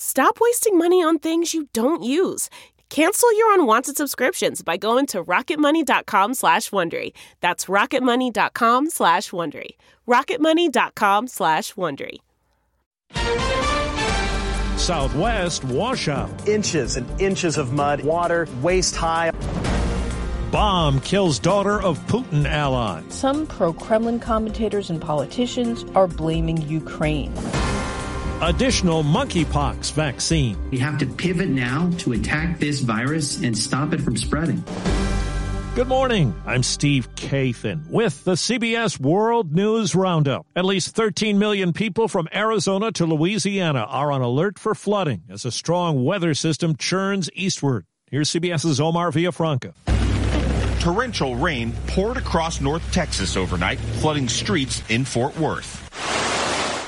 Stop wasting money on things you don't use. Cancel your unwanted subscriptions by going to rocketmoney.com slash Wondery. That's rocketmoney.com slash Wondery. rocketmoney.com slash Wondery. Southwest washout. Inches and inches of mud, water waist high. Bomb kills daughter of Putin ally. Some pro Kremlin commentators and politicians are blaming Ukraine additional monkeypox vaccine. We have to pivot now to attack this virus and stop it from spreading. Good morning. I'm Steve Kathan with the CBS World News Roundup. At least 13 million people from Arizona to Louisiana are on alert for flooding as a strong weather system churns eastward. Here's CBS's Omar Villafranca. Torrential rain poured across North Texas overnight, flooding streets in Fort Worth.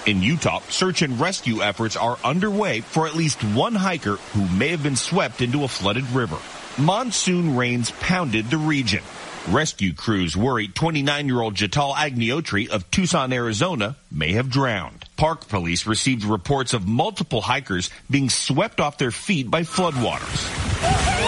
In Utah, search and rescue efforts are underway for at least one hiker who may have been swept into a flooded river. Monsoon rains pounded the region. Rescue crews worry 29-year-old Jetal Agnihotri of Tucson, Arizona may have drowned. Park police received reports of multiple hikers being swept off their feet by floodwaters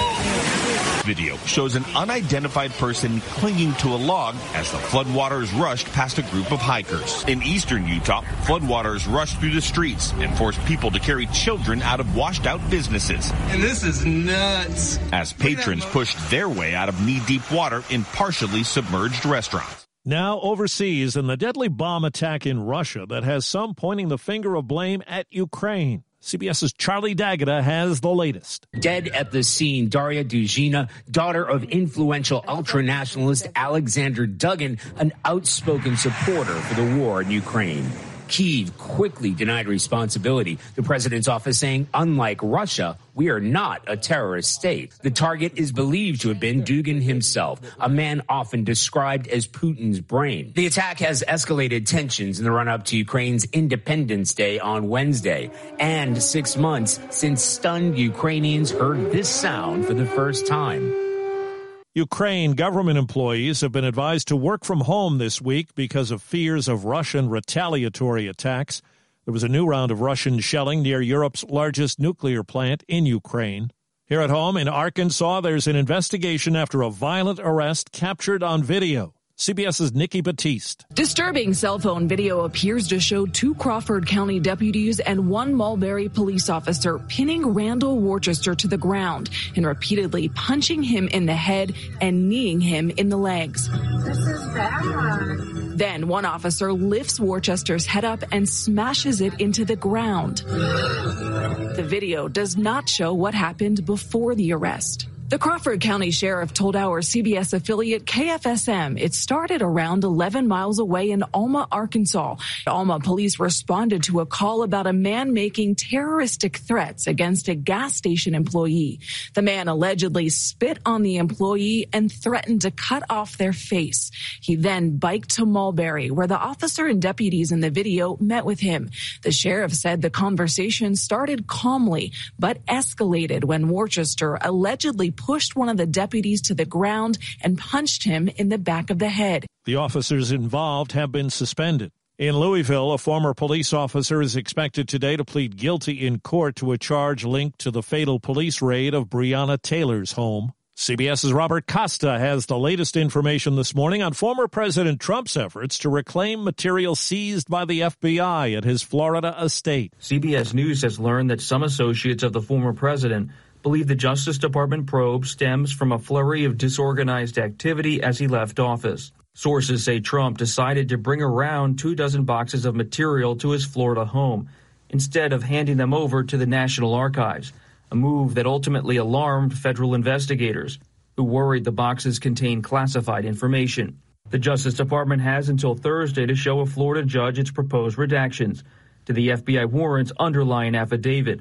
video shows an unidentified person clinging to a log as the floodwaters rushed past a group of hikers. In eastern Utah, floodwaters rushed through the streets and forced people to carry children out of washed out businesses. And this is nuts. As patrons pushed their way out of knee deep water in partially submerged restaurants. Now overseas in the deadly bomb attack in Russia that has some pointing the finger of blame at Ukraine. CBS's Charlie D'Agata has the latest. Dead at the scene, Daria Dugina, daughter of influential ultranationalist Alexander Dugin, an outspoken supporter for the war in Ukraine. Kiev quickly denied responsibility. The president's office saying, unlike Russia, we are not a terrorist state. The target is believed to have been Dugin himself, a man often described as Putin's brain. The attack has escalated tensions in the run up to Ukraine's Independence Day on Wednesday, and six months since stunned Ukrainians heard this sound for the first time. Ukraine government employees have been advised to work from home this week because of fears of Russian retaliatory attacks. There was a new round of Russian shelling near Europe's largest nuclear plant in Ukraine. Here at home in Arkansas, there's an investigation after a violent arrest captured on video. CBS's Nikki Battiste. Disturbing cell phone video appears to show two Crawford County deputies and one Mulberry police officer pinning Randall Worcester to the ground and repeatedly punching him in the head and kneeing him in the legs. This is bad. Then one officer lifts Worcester's head up and smashes it into the ground. The video does not show what happened before the arrest. The Crawford County Sheriff told our CBS affiliate KFSM it started around 11 miles away in Alma, Arkansas. Alma police responded to a call about a man making terroristic threats against a gas station employee. The man allegedly spit on the employee and threatened to cut off their face. He then biked to Mulberry, where the officer and deputies in the video met with him. The sheriff said the conversation started calmly, but escalated when Worcester allegedly pushed one of the deputies to the ground and punched him in the back of the head. The officers involved have been suspended. In Louisville, a former police officer is expected today to plead guilty in court to a charge linked to the fatal police raid of Breonna Taylor's home. CBS's Robert Costa has the latest information this morning on former President Trump's efforts to reclaim material seized by the FBI at his Florida estate. CBS News has learned that some associates of the former president believe the Justice Department probe stems from a flurry of disorganized activity as he left office. Sources say Trump decided to bring around two dozen boxes of material to his Florida home instead of handing them over to the National Archives, a move that ultimately alarmed federal investigators who worried the boxes contained classified information. The Justice Department has until Thursday to show a Florida judge its proposed redactions to the FBI warrant's underlying affidavit,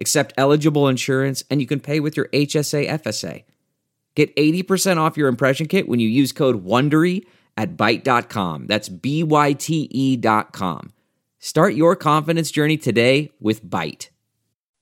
accept eligible insurance, and you can pay with your HSA FSA. Get 80% off your impression kit when you use code WONDERY at Byte.com. That's B-Y-T-E dot com. Start your confidence journey today with Byte.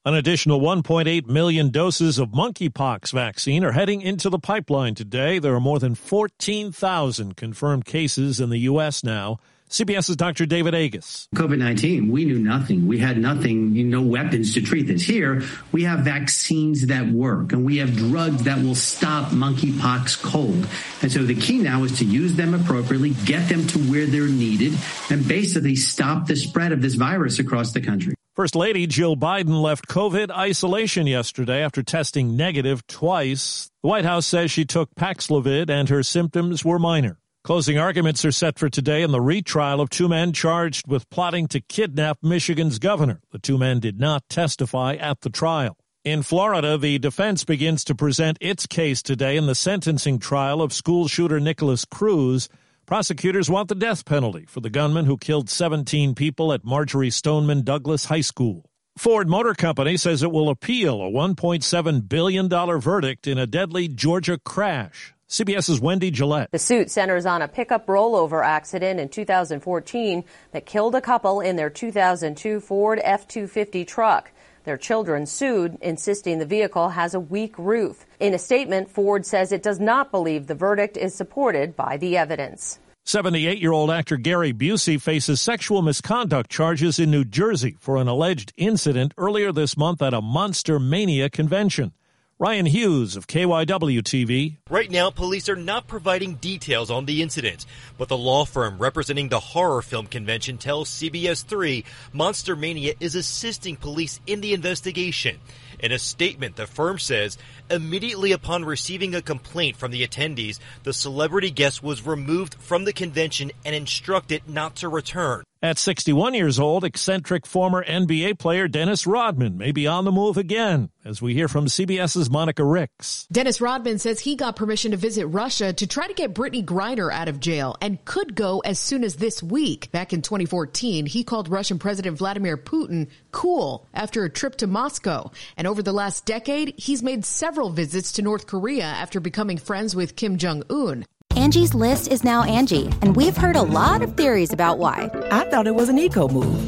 An additional 1.8 million doses of monkeypox vaccine are heading into the pipeline today. There are more than 14,000 confirmed cases in the U.S. now. CBS's Dr. David Agus. COVID 19, we knew nothing. We had nothing, no weapons to treat this. Here, we have vaccines that work and we have drugs that will stop monkeypox cold. And so the key now is to use them appropriately, get them to where they're needed, and basically stop the spread of this virus across the country. First Lady Jill Biden left COVID isolation yesterday after testing negative twice. The White House says she took Paxlovid and her symptoms were minor. Closing arguments are set for today in the retrial of two men charged with plotting to kidnap Michigan's governor. The two men did not testify at the trial. In Florida, the defense begins to present its case today in the sentencing trial of school shooter Nikolas Cruz. Prosecutors want the death penalty for the gunman who killed 17 people at Marjory Stoneman Douglas High School. Ford Motor Company says it will appeal a $1.7 billion verdict in a deadly Georgia crash. CBS's Wendy Gillette. The suit centers on a pickup rollover accident in 2014 that killed a couple in their 2002 Ford F-250 truck. Their children sued, insisting the vehicle has a weak roof. In a statement, Ford says it does not believe the verdict is supported by the evidence. 78 year old actor Gary Busey faces sexual misconduct charges in New Jersey for an alleged incident earlier this month at a Monster Mania convention. Ryan Hughes of KYW TV. Right now, police are not providing details on the incident, but the law firm representing the horror film convention tells CBS 3 Monster Mania is assisting police in the investigation. In a statement, the firm says immediately upon receiving a complaint from the attendees, the celebrity guest was removed from the convention and instructed not to return. At 61 years old, eccentric former NBA player Dennis Rodman may be on the move again, as we hear from CBS's Monica Ricks. Dennis Rodman says he got permission to visit Russia to try to get Brittney Griner out of jail and could go as soon as this week. Back in 2014, he called Russian President Vladimir Putin cool after a trip to Moscow. And over the last decade, he's made several visits to North Korea after becoming friends with Kim Jong Un. Angie's list is now Angie, and we've heard a lot of theories about why. I thought it was an eco move.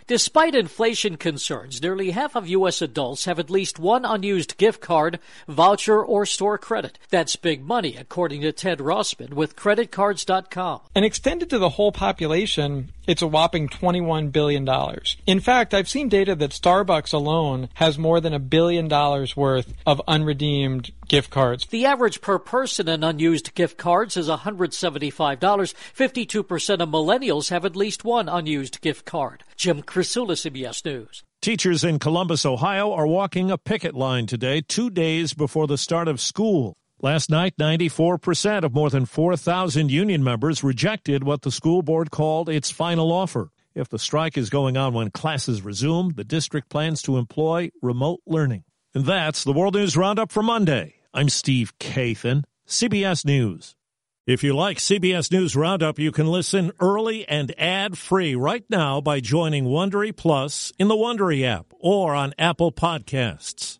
Despite inflation concerns, nearly half of U.S. adults have at least one unused gift card, voucher, or store credit. That's big money, according to Ted Rossman with creditcards.com. And extended to the whole population, it's a whopping $21 billion. In fact, I've seen data that Starbucks alone has more than a billion dollars worth of unredeemed gift cards. The average per person in unused gift cards is $175. 52% of millennials have at least one unused gift card. Jim Krasula, CBS News. Teachers in Columbus, Ohio are walking a picket line today, two days before the start of school. Last night, 94% of more than 4,000 union members rejected what the school board called its final offer. If the strike is going on when classes resume, the district plans to employ remote learning. And that's the World News Roundup for Monday. I'm Steve Kathan, CBS News. If you like CBS News Roundup, you can listen early and ad-free right now by joining Wondery Plus in the Wondery app or on Apple Podcasts.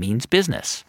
means business.